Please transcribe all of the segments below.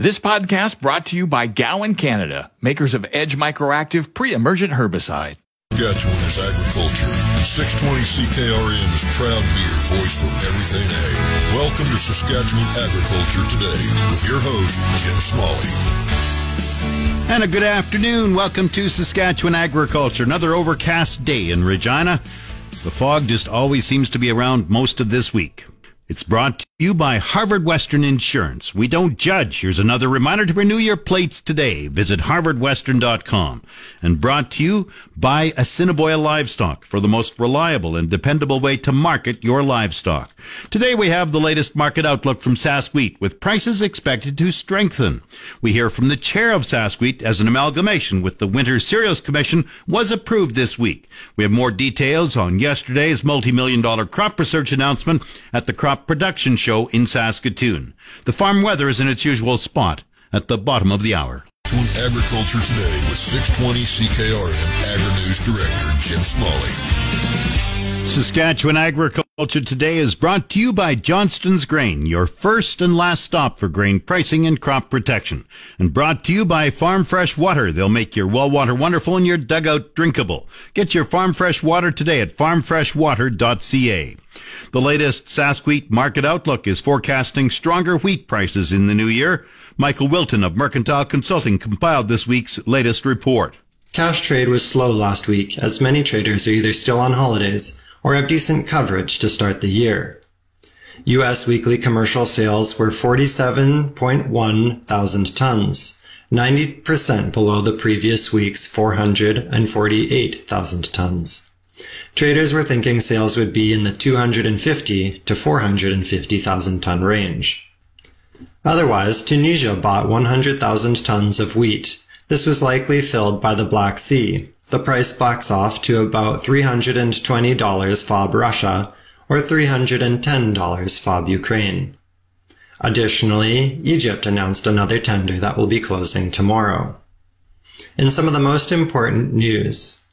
This podcast brought to you by Gowan Canada, makers of Edge Microactive pre-emergent herbicide. Saskatchewan is agriculture. 620 CKRM is proud to be your voice for everything ag. Welcome to Saskatchewan Agriculture Today with your host, Jim Smalley. And a good afternoon. Welcome to Saskatchewan Agriculture. Another overcast day in Regina. The fog just always seems to be around most of this week. It's brought to you by Harvard Western Insurance. We don't judge. Here's another reminder to renew your plates today. Visit harvardwestern.com. And brought to you by Assiniboia Livestock for the most reliable and dependable way to market your livestock. Today we have the latest market outlook from Saskwheat with prices expected to strengthen. We hear from the chair of Saskwheat as an amalgamation with the Winter Cereals Commission was approved this week. We have more details on yesterday's multi-million dollar crop research announcement at the crop production show in Saskatoon. The farm weather is in its usual spot at the bottom of the hour. Saskatchewan Agriculture Today with 620 CKRM Agri-News Director Jim Smalley. Saskatchewan Agriculture Today is brought to you by Johnston's Grain, your first and last stop for grain pricing and crop protection. And brought to you by Farm Fresh Water. They'll make your well water wonderful and your dugout drinkable. Get your Farm Fresh Water today at farmfreshwater.ca. The latest Saskwheat market outlook is forecasting stronger wheat prices in the new year. Michael Wilton of Mercantile Consulting compiled this week's latest report. Cash trade was slow last week as many traders are either still on holidays or have decent coverage to start the year. U.S. weekly commercial sales were 47.1 thousand tons, 90% below the previous week's 448,000 tons. Traders were thinking sales would be in the 250 to 450,000 ton range. Otherwise, Tunisia bought 100,000 tons of wheat. This was likely filled by the Black Sea, the price backs off to about $320 FOB Russia or $310 FOB Ukraine. Additionally, Egypt announced another tender that will be closing tomorrow. In some of the most important news,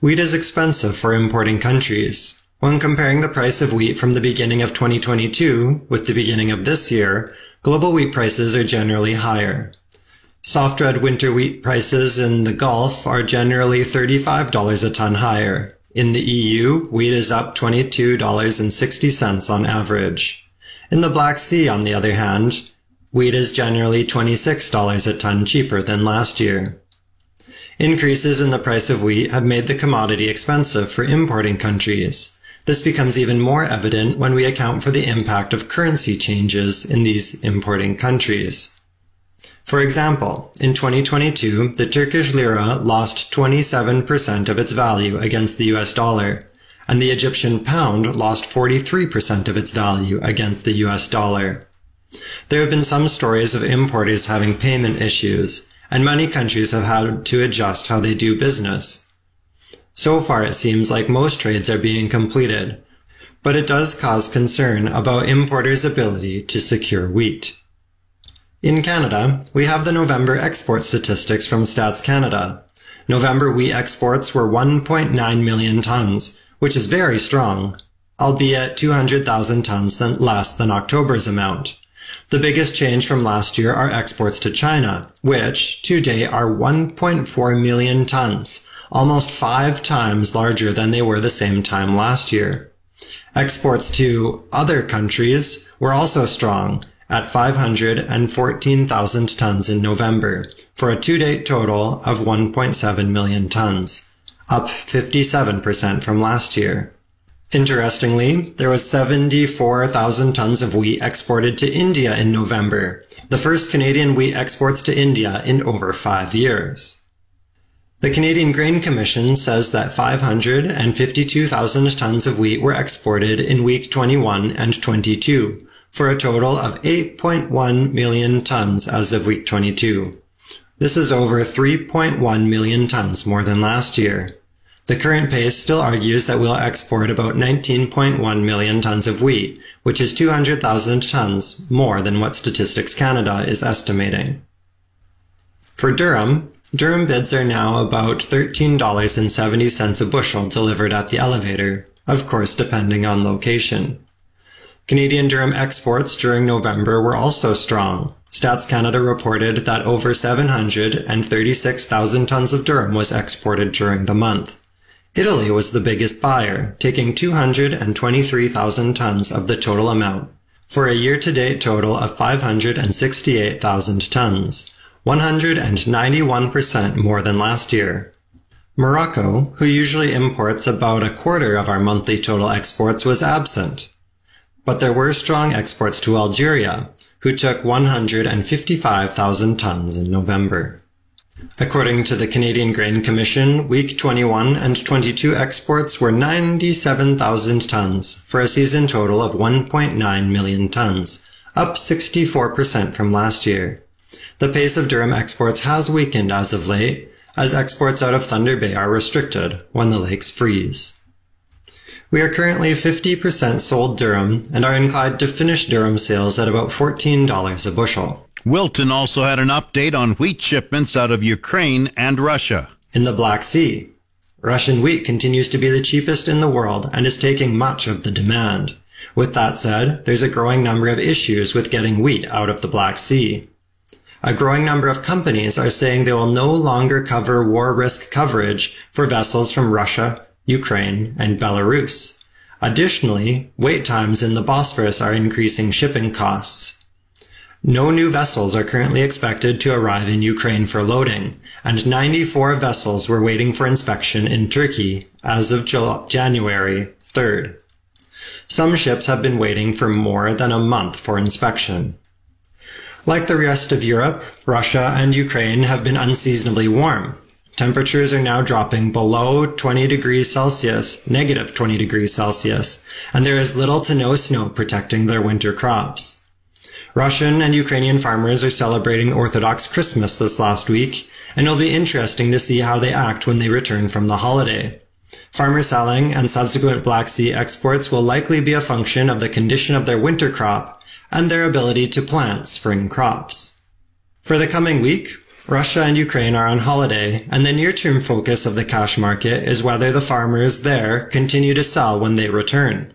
wheat is expensive for importing countries. When comparing the price of wheat from the beginning of 2022 with the beginning of this year, global wheat prices are generally higher. Soft red winter wheat prices in the Gulf are generally $35 a ton higher. In the EU, wheat is up $22.60 on average. In the Black Sea, on the other hand, wheat is generally $26 a ton cheaper than last year. Increases in the price of wheat have made the commodity expensive for importing countries. This becomes even more evident when we account for the impact of currency changes in these importing countries. For example, in 2022, the Turkish lira lost 27% of its value against the US dollar, and the Egyptian pound lost 43% of its value against the US dollar. There have been some stories of importers having payment issues, and many countries have had to adjust how they do business. So far, it seems like most trades are being completed, but it does cause concern about importers' ability to secure wheat. In Canada, we have the November export statistics from Stats Canada. November wheat exports were 1.9 million tons, which is very strong, albeit 200,000 tons less than October's amount. The biggest change from last year are exports to China, which today are 1.4 million tons, almost five times larger than they were the same time last year. Exports to other countries were also strong, at 514,000 tons in November, for a to-date total of 1.7 million tons, up 57% from last year. Interestingly, there was 74,000 tons of wheat exported to India in November, the first Canadian wheat exports to India in over five years. The Canadian Grain Commission says that 552,000 tons of wheat were exported in week 21 and 22, for a total of 8.1 million tons as of week 22. This is over 3.1 million tons more than last year. The current pace still argues that we'll export about 19.1 million tons of wheat, which is 200,000 tons more than what Statistics Canada is estimating. For durum, durum bids are now about $13.70 a bushel delivered at the elevator, of course depending on location. Canadian durum exports during November were also strong. Stats Canada reported that over 736,000 tons of durum was exported during the month. Italy was the biggest buyer, taking 223,000 tons of the total amount, for a year-to-date total of 568,000 tons, 191% more than last year. Morocco, who usually imports about a quarter of our monthly total exports, was absent. But there were strong exports to Algeria, who took 155,000 tons in November. According to the Canadian Grain Commission, week 21 and 22 exports were 97,000 tons for a season total of 1.9 million tons, up 64% from last year. The pace of durum exports has weakened as of late, as exports out of Thunder Bay are restricted when the lakes freeze. We are currently 50% sold durum and are inclined to finish durum sales at about $14 a bushel. Wilton also had an update on wheat shipments out of Ukraine and Russia. In the Black Sea, Russian wheat continues to be the cheapest in the world and is taking much of the demand. With that said, there's a growing number of issues with getting wheat out of the Black Sea. A growing number of companies are saying they will no longer cover war risk coverage for vessels from Russia, Ukraine, and Belarus. Additionally, wait times in the Bosphorus are increasing shipping costs. No new vessels are currently expected to arrive in Ukraine for loading, and 94 vessels were waiting for inspection in Turkey as of January 3rd. Some ships have been waiting for more than a month for inspection. Like the rest of Europe, Russia and Ukraine have been unseasonably warm. Temperatures are now dropping below 20 degrees Celsius, negative 20 degrees Celsius, and there is little to no snow protecting their winter crops. Russian and Ukrainian farmers are celebrating Orthodox Christmas this last week, and it'll be interesting to see how they act when they return from the holiday. Farmer selling and subsequent Black Sea exports will likely be a function of the condition of their winter crop and their ability to plant spring crops. For the coming week, Russia and Ukraine are on holiday, and the near-term focus of the cash market is whether the farmers there continue to sell when they return.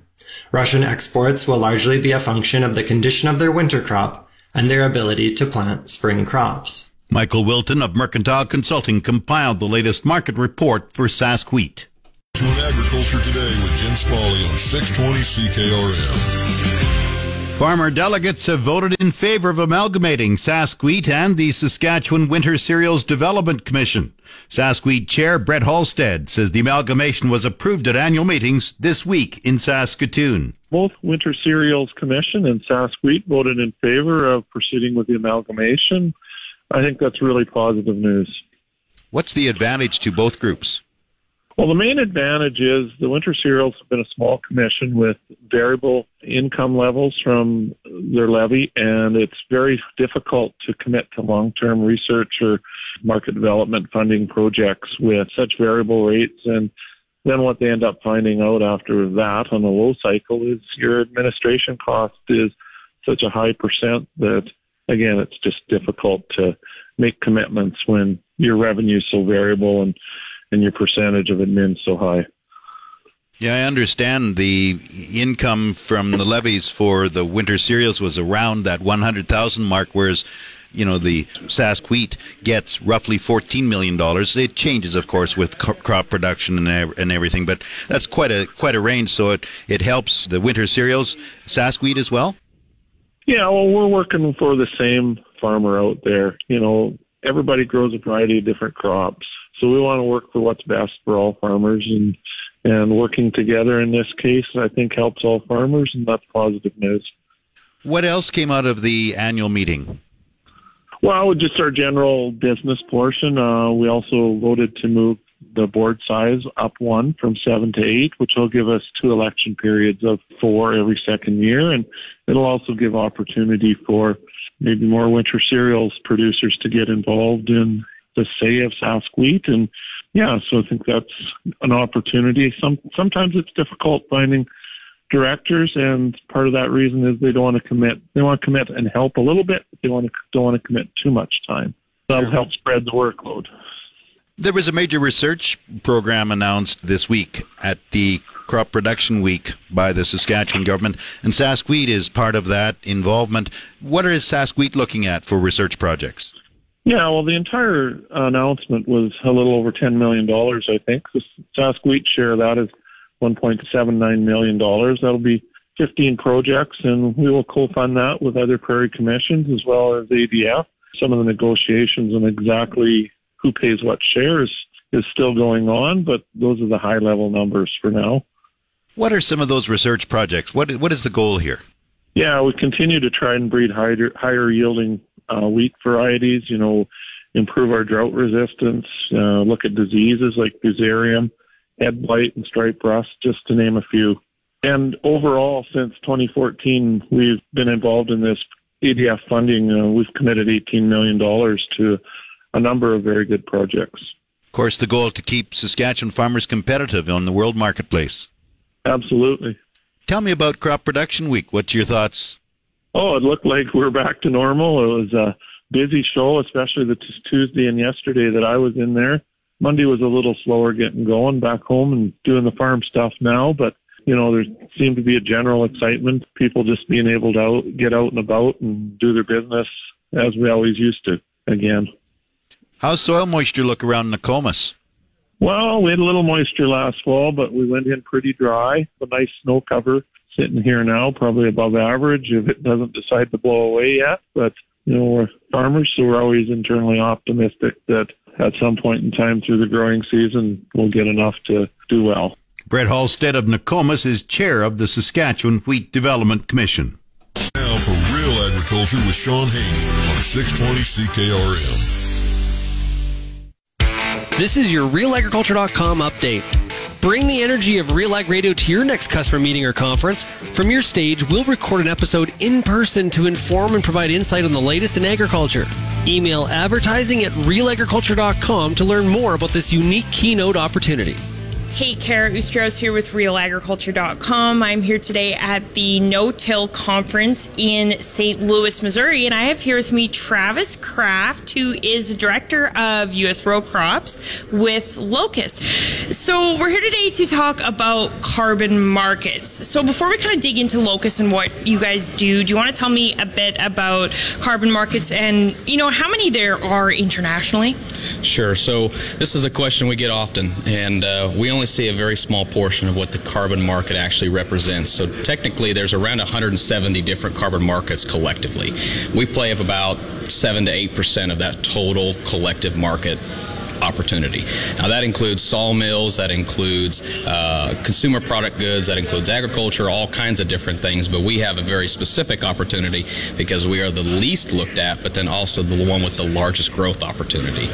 Russian exports will largely be a function of the condition of their winter crop and their ability to plant spring crops. Michael Wilton of Mercantile Consulting compiled the latest market report for Sask wheat. To Agriculture Today with Jim Smalley on 620 CKRM. Farmer delegates have voted in favor of amalgamating Sask Wheat and the Saskatchewan Winter Cereals Development Commission. Sask Wheat Chair Brett Halstead says the amalgamation was approved at annual meetings this week in Saskatoon. Both Winter Cereals Commission and Sask Wheat voted in favor of proceeding with the amalgamation. I think that's really positive news. What's the advantage to both groups? Well, the main advantage is the winter cereals have been a small commission with variable income levels from their levy, and it's very difficult to commit to long-term research or market development funding projects with such variable rates. And then what they end up finding out after that on a low cycle is your administration cost is such a high percent that again, it's just difficult to make commitments when your revenue is so variable and and your percentage of admin so high. Yeah, I understand the income from the levies for the winter cereals was around that 100,000 mark, whereas you know the Sask wheat gets roughly 14 million dollars. It changes, of course, with crop production and, and everything, but that's quite a quite a range. So it it helps the winter cereals, Sask wheat as well. Yeah, well, we're working for the same farmer out there. You know, everybody grows a variety of different crops. So we want to work for what's best for all farmers and and working together in this case I think helps all farmers and that's positive news. What else came out of the annual meeting? Well, just our general business portion. Uh, we also voted to move the board size up one from seven to eight, which will give us two election periods of four every second year. And it'll also give opportunity for maybe more winter cereals producers to get involved in the say of Sask wheat. And yeah, so I think that's an opportunity. Some, sometimes it's difficult finding directors and part of that reason is they don't want to commit. They want to commit and help a little bit. But they want to, don't want to commit too much time. That'll help spread the workload. There was a major research program announced this week at the Crop Production Week by the Saskatchewan government, and Sask Wheat is part of that involvement. What is Sask Wheat looking at for research projects? Yeah, well, the entire announcement was a little over $10 million, I think. The Sask Wheat share of that is $1.79 million. That'll be 15 projects, and we will co-fund that with other prairie commissions as well as ADF. Some of the negotiations on exactly who pays what shares is still going on, but those are the high level numbers for now. What are some of those research projects? What what is the goal here? Yeah, we continue to try and breed higher, higher yielding uh, wheat varieties. You know, improve our drought resistance. Uh, look at diseases like fusarium, head blight, and stripe rust, just to name a few. And overall, since 2014, we've been involved in this ADF funding. Uh, we've committed $18 million to a number of very good projects. Of course, the goal to keep Saskatchewan farmers competitive on the world marketplace. Absolutely. Tell me about Crop Production Week. What's your thoughts? Oh, it looked like we're back to normal. It was a busy show, especially the t- Tuesday and yesterday that I was in there. Monday was a little slower getting going back home and doing the farm stuff now, but you know, there seemed to be a general excitement, people just being able to out, get out and about and do their business as we always used to again. How's soil moisture look around Nokomis? Well, we had a little moisture last fall, but we went in pretty dry. A nice snow cover sitting here now, probably above average if it doesn't decide to blow away yet. But, you know, we're farmers, so we're always internally optimistic that at some point in time through the growing season, we'll get enough to do well. Brett Halstead of Nokomis is chair of the Saskatchewan Wheat Development Commission. Now for Real Agriculture with Shaun Haney on 620 CKRM. This is your RealAgriculture.com update. Bring the energy of Real Ag Radio to your next customer meeting or conference. From your stage, we'll record an episode in person to inform and provide insight on the latest in agriculture. Email advertising at realagriculture.com to learn more about this unique keynote opportunity. Hey, Kara Oosterhuis here with RealAgriculture.com. I'm here today at the No Till Conference in St. Louis, Missouri, and I have here with me Travis Kraft, who is Director of U.S. Row Crops with Locus. So we're here today to talk about carbon markets. So before we kind of dig into Locus and what you guys do, do you want to tell me a bit about carbon markets and, you know, how many there are internationally? Sure. So this is a question we get often, and uh, we only see a very small portion of what the carbon market actually represents. So technically, there's around 170 different carbon markets collectively. We play of about seven to eight percent of that total collective market opportunity. Now that includes sawmills, that includes uh, consumer product goods, that includes agriculture, all kinds of different things. But we have a very specific opportunity because we are the least looked at, but then also the one with the largest growth opportunity.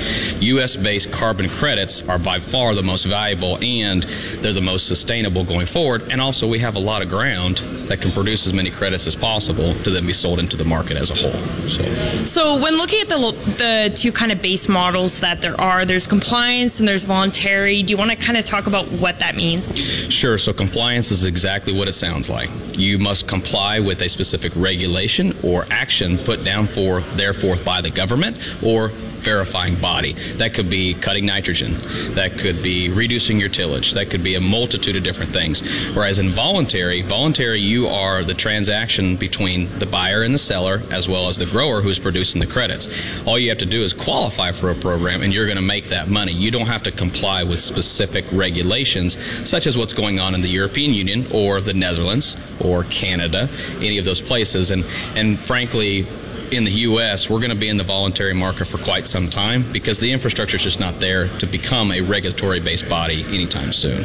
U.S.-based carbon credits are by far the most valuable and they're the most sustainable going forward. And also we have a lot of ground that can produce as many credits as possible to then be sold into the market as a whole. So, so when looking at the the two kind of base models that there are, there's compliance and there's voluntary. Do you want to kind of talk about what that means? Sure. So compliance is exactly what it sounds like. You must comply with a specific regulation or action put down for therefore by the government or verifying body. That could be cutting nitrogen. That could be reducing your tillage. That could be a multitude of different things. Whereas in voluntary, voluntary, you are the transaction between the buyer and the seller, as well as the grower who's producing the credits. All you have to do is qualify for a program, and you're going to make that money. You don't have to comply with specific regulations, such as what's going on in the European Union or the Netherlands or Canada, any of those places. And and frankly, in the U.S., we're going to be in the voluntary market for quite some time because the infrastructure is just not there to become a regulatory based body anytime soon.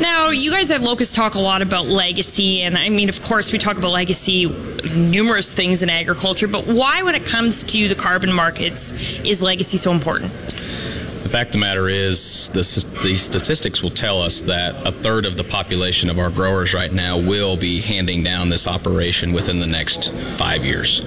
Now, you guys at Locus talk a lot about legacy, and I mean, of course, we talk about legacy, numerous things in agriculture, but why, when it comes to the carbon markets, is legacy so important? The fact of the matter is, the, the statistics will tell us that a third of the population of our growers right now will be handing down this operation within the next five years.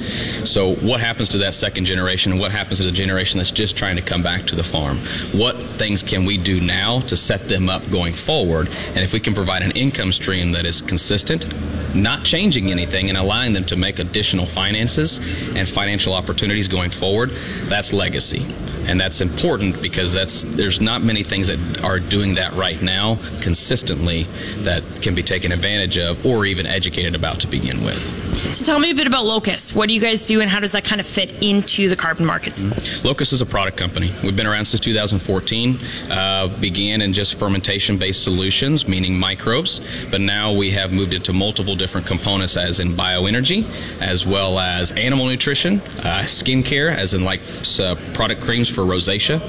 So, what happens to that second generation, what happens to the generation that's just trying to come back to the farm? What things can we do now to set them up going forward? And if we can provide an income stream that is consistent, not changing anything, and allowing them to make additional finances and financial opportunities going forward, that's legacy and that's important because that's there's not many things that are doing that right now consistently that can be taken advantage of or even educated about to begin with. So tell me a bit about Locus. What do you guys do and how does that kind of fit into the carbon markets? Mm-hmm. Locus is a product company. We've been around since 2014. Uh, began in just fermentation based solutions, meaning microbes, but now we have moved into multiple different components as in bioenergy, as well as animal nutrition, uh, skincare, as in like uh, product creams for rosacea,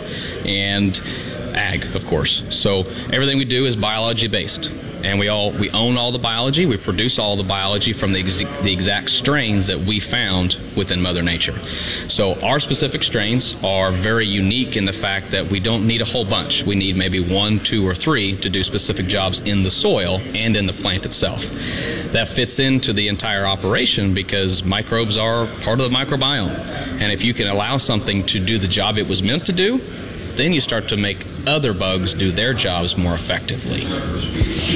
and ag, of course. So everything we do is biology based and we all we own all the biology. We produce all the biology from the, ex- the exact strains that we found within Mother Nature. So our specific strains are very unique in the fact that we don't need a whole bunch. We need maybe one, two, or three to do specific jobs in the soil and in the plant itself. That fits into the entire operation because microbes are part of the microbiome, and if you can allow something to do the job it was meant to do, then you start to make other bugs do their jobs more effectively.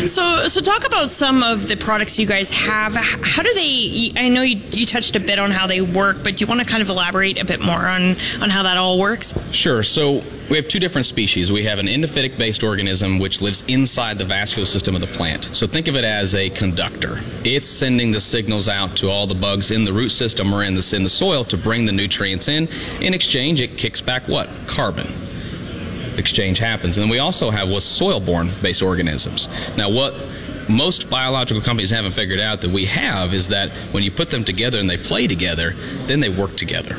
So, so talk about some of the products you guys have. How do they? I know you, you touched a bit on how they work, but do you want to kind of elaborate a bit more on on how that all works? Sure. So we have two different species. We have an endophytic based organism which lives inside the vascular system of the plant. So think of it as a conductor. It's sending the signals out to all the bugs in the root system or in the, in the soil to bring the nutrients in. In exchange, it kicks back what? Carbon exchange happens. And then we also have what's soil-borne based organisms. Now, what most biological companies haven't figured out that we have is that when you put them together and they play together, then they work together.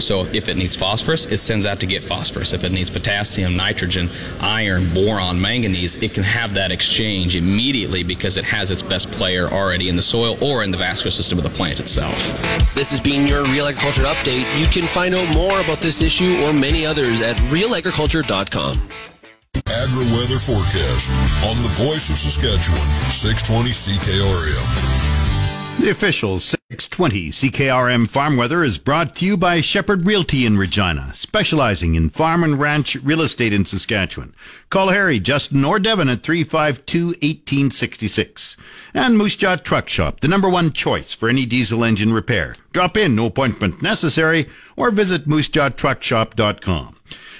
So if it needs phosphorus, it sends out to get phosphorus. If it needs potassium, nitrogen, iron, boron, manganese, it can have that exchange immediately because it has its best player already in the soil or in the vascular system of the plant itself. This has been your Real Agriculture Update. You can find out more about this issue or many others at realagriculture.com. Agri-weather forecast on the voice of Saskatchewan, 620 CKRM. The official 620 CKRM Farm Weather is brought to you by Shepherd Realty in Regina, specializing in farm and ranch real estate in Saskatchewan. Call Harry, Justin, or Devin at 352-1866. And Moose Jaw Truck Shop, the number one choice for any diesel engine repair. Drop in, no appointment necessary, or visit moosejawtruckshop.com.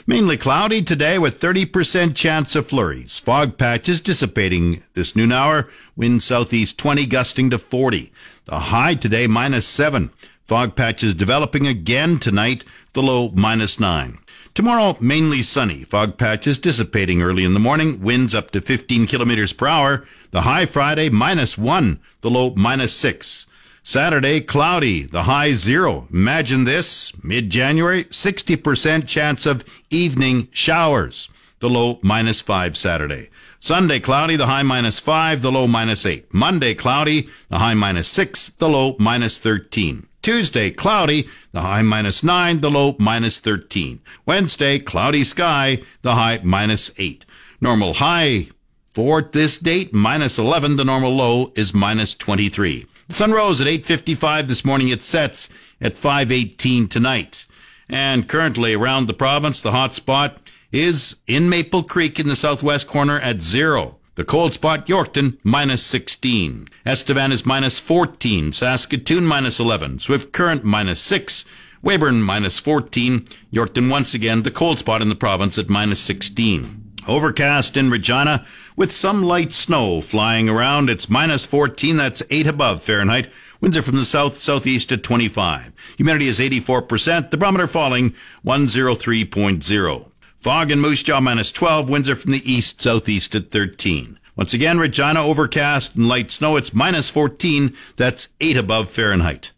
Mainly cloudy today with 30% chance of flurries. Fog patches dissipating this noon hour. Wind southeast 20 gusting to 40. The high today minus 7. Fog patches developing again tonight. The low minus 9. Tomorrow, mainly sunny. Fog patches dissipating early in the morning. Winds up to 15 kilometers per hour. The high Friday minus 1. The low minus 6. Saturday, cloudy, the high zero. Imagine this, mid-January, 60% chance of evening showers. The low minus five Saturday. Sunday, cloudy, the high minus five, the low minus eight. Monday, cloudy, the high minus six, the low minus 13. Tuesday, cloudy, the high minus 9, the low minus 13. Wednesday, cloudy sky, the high minus 8. Normal high for this date, minus 11. The normal low is minus 23. Sun rose at 8.55 this morning. It sets at 5.18 tonight. And currently around the province, the hot spot is in Maple Creek in the southwest corner at zero. The cold spot, Yorkton, minus 16. Estevan is minus 14. Saskatoon, minus 11. Swift Current, minus 6. Weyburn, minus 14. Yorkton, once again, the cold spot in the province at minus 16. Overcast in Regina with some light snow flying around. It's minus 14. That's 8 above Fahrenheit. Winds are from the south southeast at 25. Humidity is 84%. The barometer falling 103.0. Fog in Moose Jaw minus 12. Winds are from the east southeast at 13. Once again, Regina overcast and light snow. It's minus 14. That's 8 above Fahrenheit.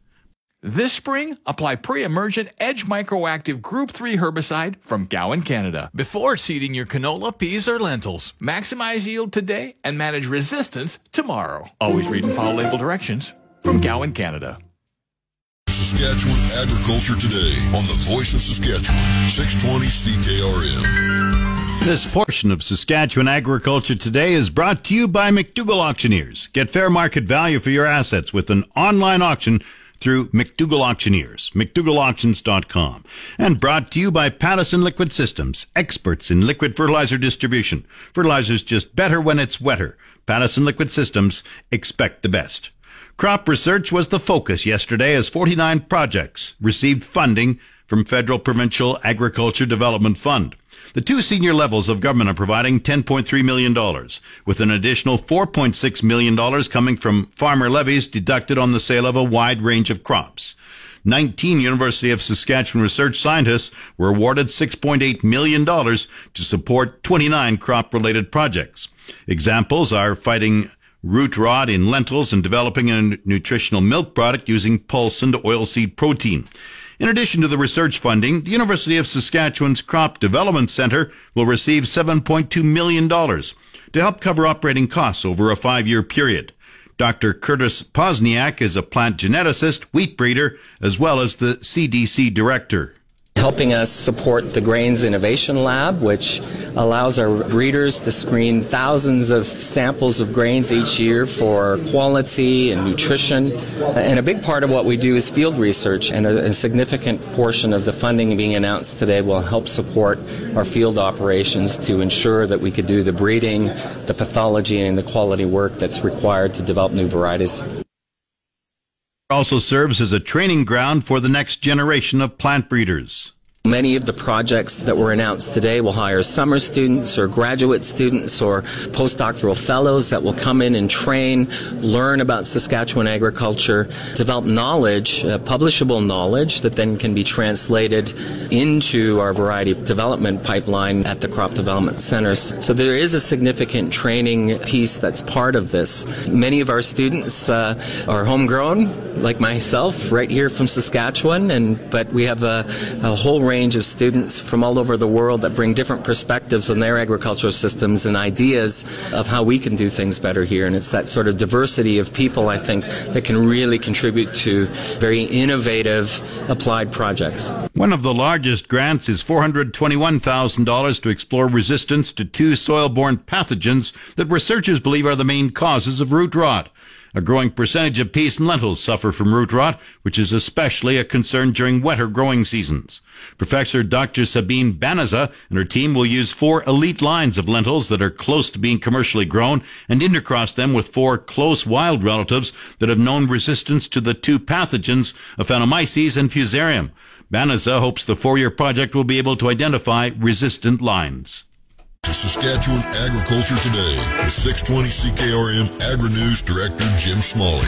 This spring, apply pre-emergent Edge Microactive Group 3 herbicide from Gowan, Canada, before seeding your canola, peas, or lentils. Maximize yield today and manage resistance tomorrow. Always read and follow label directions from Gowan, Canada. Saskatchewan Agriculture Today on the Voice of Saskatchewan, 620 CKRM. This portion of Saskatchewan Agriculture Today is brought to you by McDougall Auctioneers. Get fair market value for your assets with an online auction through McDougall Auctioneers, McDougallAuctions.com. And brought to you by Pattison Liquid Systems, experts in liquid fertilizer distribution. Fertilizer's just better when it's wetter. Pattison Liquid Systems, expect the best. Crop research was the focus yesterday as 49 projects received funding from Federal Provincial Agriculture Development Fund. The two senior levels of government are providing $10.3 million, with an additional $4.6 million coming from farmer levies deducted on the sale of a wide range of crops. 19 University of Saskatchewan research scientists were awarded $6.8 million to support 29 crop related projects. Examples are fighting root rot in lentils and developing a nutritional milk product using pulse and oilseed protein. In addition to the research funding, the University of Saskatchewan's Crop Development Center will receive $7.2 million to help cover operating costs over a five-year period. Dr. Curtis Pozniak is a plant geneticist, wheat breeder, as well as the CDC director helping us support the Grains Innovation Lab, which allows our breeders to screen thousands of samples of grains each year for quality and nutrition. And a big part of what we do is field research, and a, a significant portion of the funding being announced today will help support our field operations to ensure that we could do the breeding, the pathology, and the quality work that's required to develop new varieties also serves as a training ground for the next generation of plant breeders. Many of the projects that were announced today will hire summer students or graduate students or postdoctoral fellows that will come in and train, learn about Saskatchewan agriculture, develop knowledge, uh, publishable knowledge that then can be translated into our variety development pipeline at the crop development centers. So there is a significant training piece that's part of this. Many of our students uh, are homegrown, like myself, right here from Saskatchewan, and but we have a, a whole range range of students from all over the world that bring different perspectives on their agricultural systems and ideas of how we can do things better here. And it's that sort of diversity of people, I think, that can really contribute to very innovative applied projects. One of the largest grants is $421,000 to explore resistance to two soil borne pathogens that researchers believe are the main causes of root rot. A growing percentage of peas and lentils suffer from root rot, which is especially a concern during wetter growing seasons. Professor Dr. Sabine Banniza and her team will use four elite lines of lentils that are close to being commercially grown and intercross them with four close wild relatives that have known resistance to the two pathogens, Aphanomyces and Fusarium. Banniza hopes the four-year project will be able to identify resistant lines to Saskatchewan Agriculture Today with 620 CKRM Agri-News Director Jim Smalley.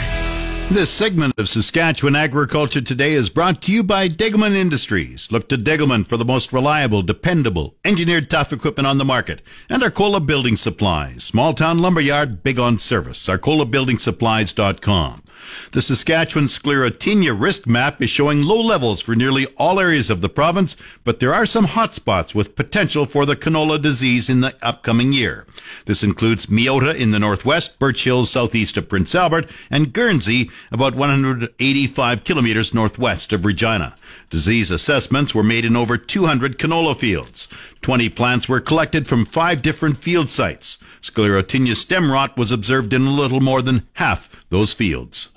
This segment of Saskatchewan Agriculture Today is brought to you by Degelman Industries. Look to Degelman for the most reliable, dependable, engineered tough equipment on the market. And Arcola Building Supplies. Small town lumberyard, big on service. ArcolaBuildingSupplies.com. The Saskatchewan sclerotinia risk map is showing low levels for nearly all areas of the province, but there are some hotspots with potential for the canola disease in the upcoming year. This includes Meota in the northwest, Birch Hills southeast of Prince Albert, and Guernsey about 185 kilometers northwest of Regina. Disease assessments were made in over 200 canola fields. 20 plants were collected from five different field sites. Sclerotinia stem rot was observed in a little more than half those fields.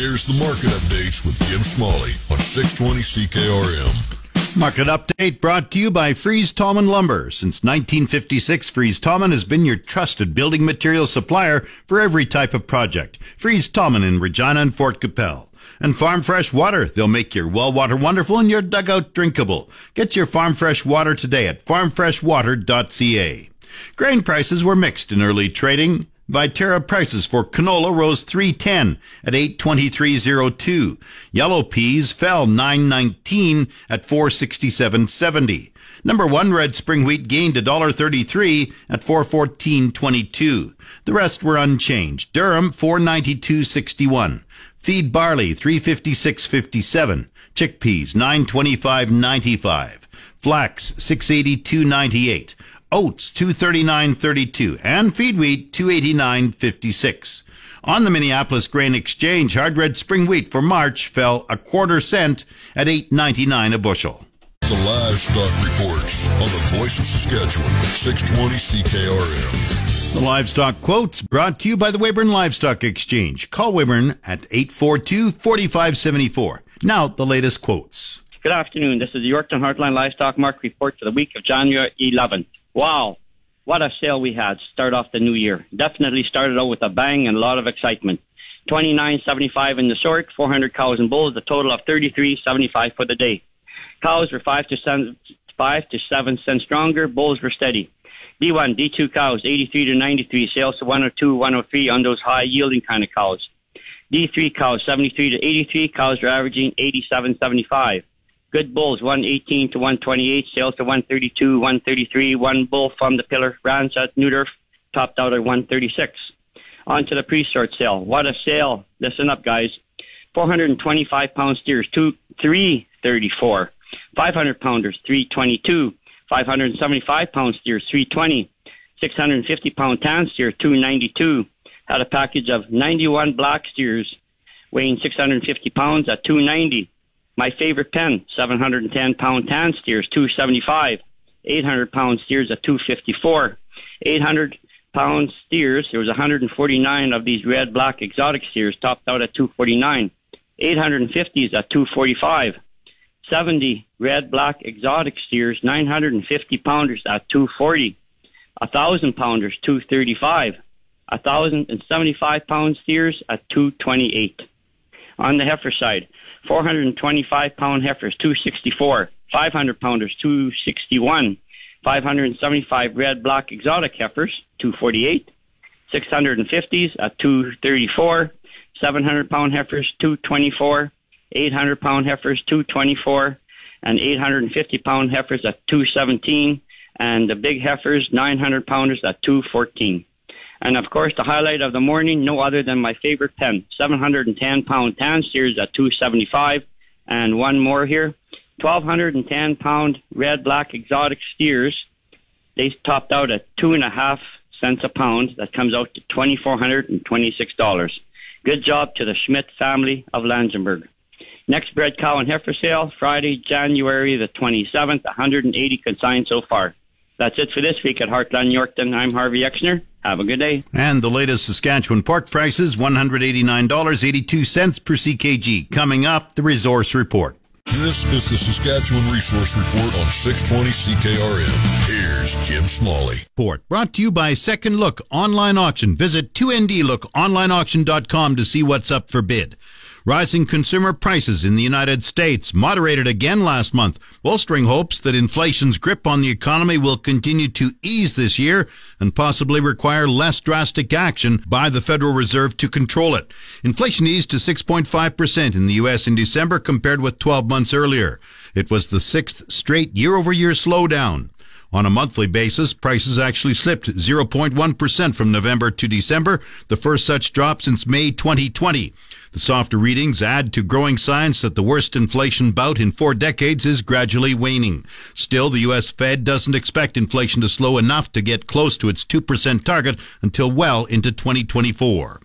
Here's the market updates with Jim Smalley on 620 CKRM. Market update brought to you by Fries Tallman Lumber. Since 1956, Fries Tallman has been your trusted building material supplier for every type of project. Fries Tallman in Regina and Fort Qu'Appelle and Farm Fresh Water. They'll make your well water wonderful and your dugout drinkable. Get your Farm Fresh Water today at farmfreshwater.ca. Grain prices were mixed in early trading. Viterra prices for canola rose 310 at 823.02. Yellow peas fell 919 at 467.70. Number 1 red spring wheat gained $1.33 at 414.22. The rest were unchanged. durum 492.61. Feed barley 356.57. Chickpeas 925.95. Flax 682.98 oats 239.32 and feed wheat 289.56. On the Minneapolis Grain Exchange, hard red spring wheat for March fell a quarter cent at 8.99 a bushel. The livestock reports on the voice of Saskatchewan, 620 CKRM. The livestock quotes brought to you by the Weyburn Livestock Exchange. Call Weyburn at 842 4574. Now, the latest quotes. Good afternoon. This is the Yorkton Heartland Livestock Market Report for the week of January 11th. Wow, what a sale we had start off the new year. Definitely started out with a bang and a lot of excitement. 29.75 in the sort, 400 cows and bulls, a total of 33.75 for the day. Cows were 5 to 7, 5 to 7 cents stronger, bulls were steady. D1, D2 cows, 83 to 93, sales to 102, 103 on those high yielding kind of cows. D3 cows, 73 to 83, cows were averaging 87.75. Good bulls, 118 to 128, sales to 132, 133. One bull from the pillar ranch at Neudorf topped out at 136. On to the pre-sort sale. What a sale. Listen up, guys. 425 pound steers, two, 334. 500 pounders, 322. 575 pound steers, 320. 650 pound tan steer, 292. Had a package of 91 black steers weighing 650 pounds at 290. My favorite pen, 710 pound tan steers, 275. 800 pound steers at 254. 800 pound steers, there was 149 of these red, black, exotic steers topped out at 249. 850s at 245. 70 red, black, exotic steers, 950 pounders at 240. 1,000 pounders, 235. 1,075 pound steers at 228. On the heifer side, 425 pound heifers, 264. 500 pounders, 261. 575 red block exotic heifers, 248. 650s at 234. 700 pound heifers, 224. 800 pound heifers, 224. And 850 pound heifers at 217. And the big heifers, 900 pounders at 214. And of course, the highlight of the morning, no other than my favorite pen, 710 pound tan steers at 275. And one more here, 1210 pound red black exotic steers. They topped out at two and a half cents a pound. That comes out to $2,426. Good job to the Schmidt family of Langenburg. Next bred cow and heifer sale, Friday, January the 27th, 180 consigned so far. That's it for this week at Heartland Yorkton. I'm Harvey Exner. Have a good day. And the latest Saskatchewan pork prices, $189.82 per CKG. Coming up, the resource report. This is the Saskatchewan Resource Report on 620 CKRM. Here's Jim Smalley. Port brought to you by Second Look Online Auction. Visit 2ndlookonlineauction.com to see what's up for bid. Rising consumer prices in the United States moderated again last month, bolstering hopes that inflation's grip on the economy will continue to ease this year and possibly require less drastic action by the Federal Reserve to control it. Inflation eased to 6.5% in the U.S. in December compared with 12 months earlier. It was the sixth straight year over year slowdown. On a monthly basis, prices actually slipped 0.1% from November to December, the first such drop since May 2020. The softer readings add to growing signs that the worst inflation bout in four decades is gradually waning. Still, the U.S. Fed doesn't expect inflation to slow enough to get close to its 2% target until well into 2024.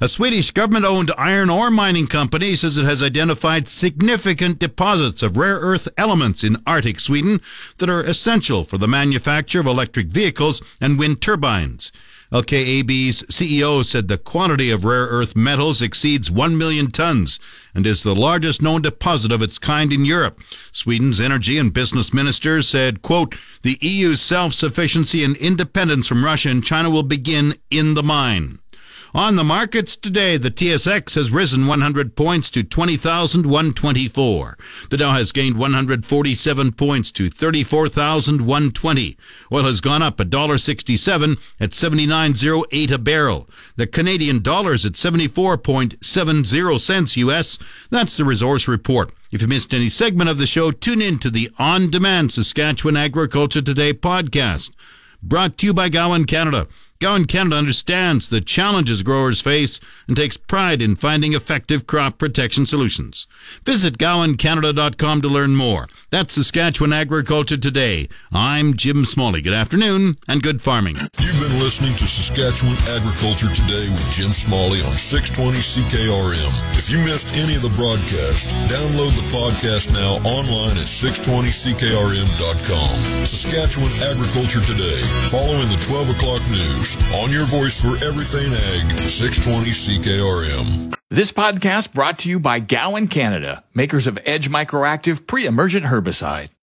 A Swedish government owned iron ore mining company says it has identified significant deposits of rare earth elements in Arctic Sweden that are essential for the manufacture of electric vehicles and wind turbines. LKAB's CEO said the quantity of rare earth metals exceeds 1 million tons and is the largest known deposit of its kind in Europe. Sweden's energy and business minister said, quote, the EU's self-sufficiency and independence from Russia and China will begin in the mine. On the markets today, the TSX has risen 100 points to 20,124. The Dow has gained 147 points to 34,120. Oil has gone up $1.67 at 79.08 a barrel. The Canadian dollar is at 74.70 cents US. That's the resource report. If you missed any segment of the show, tune in to the on-demand Saskatchewan Agriculture Today podcast. Brought to you by Gowan Canada. Gowan Canada understands the challenges growers face and takes pride in finding effective crop protection solutions. Visit GowanCanada.com to learn more. That's Saskatchewan Agriculture Today. I'm Jim Smalley. Good afternoon and good farming. You've been listening to Saskatchewan Agriculture Today with Jim Smalley on 620 CKRM. If you missed any of the broadcast, download the podcast now online at 620ckrm.com. Saskatchewan Agriculture Today, following the 12 o'clock news. On your voice for everything ag, 620 CKRM. This podcast brought to you by Gowan Canada, makers of Edge Microactive pre-emergent herbicide.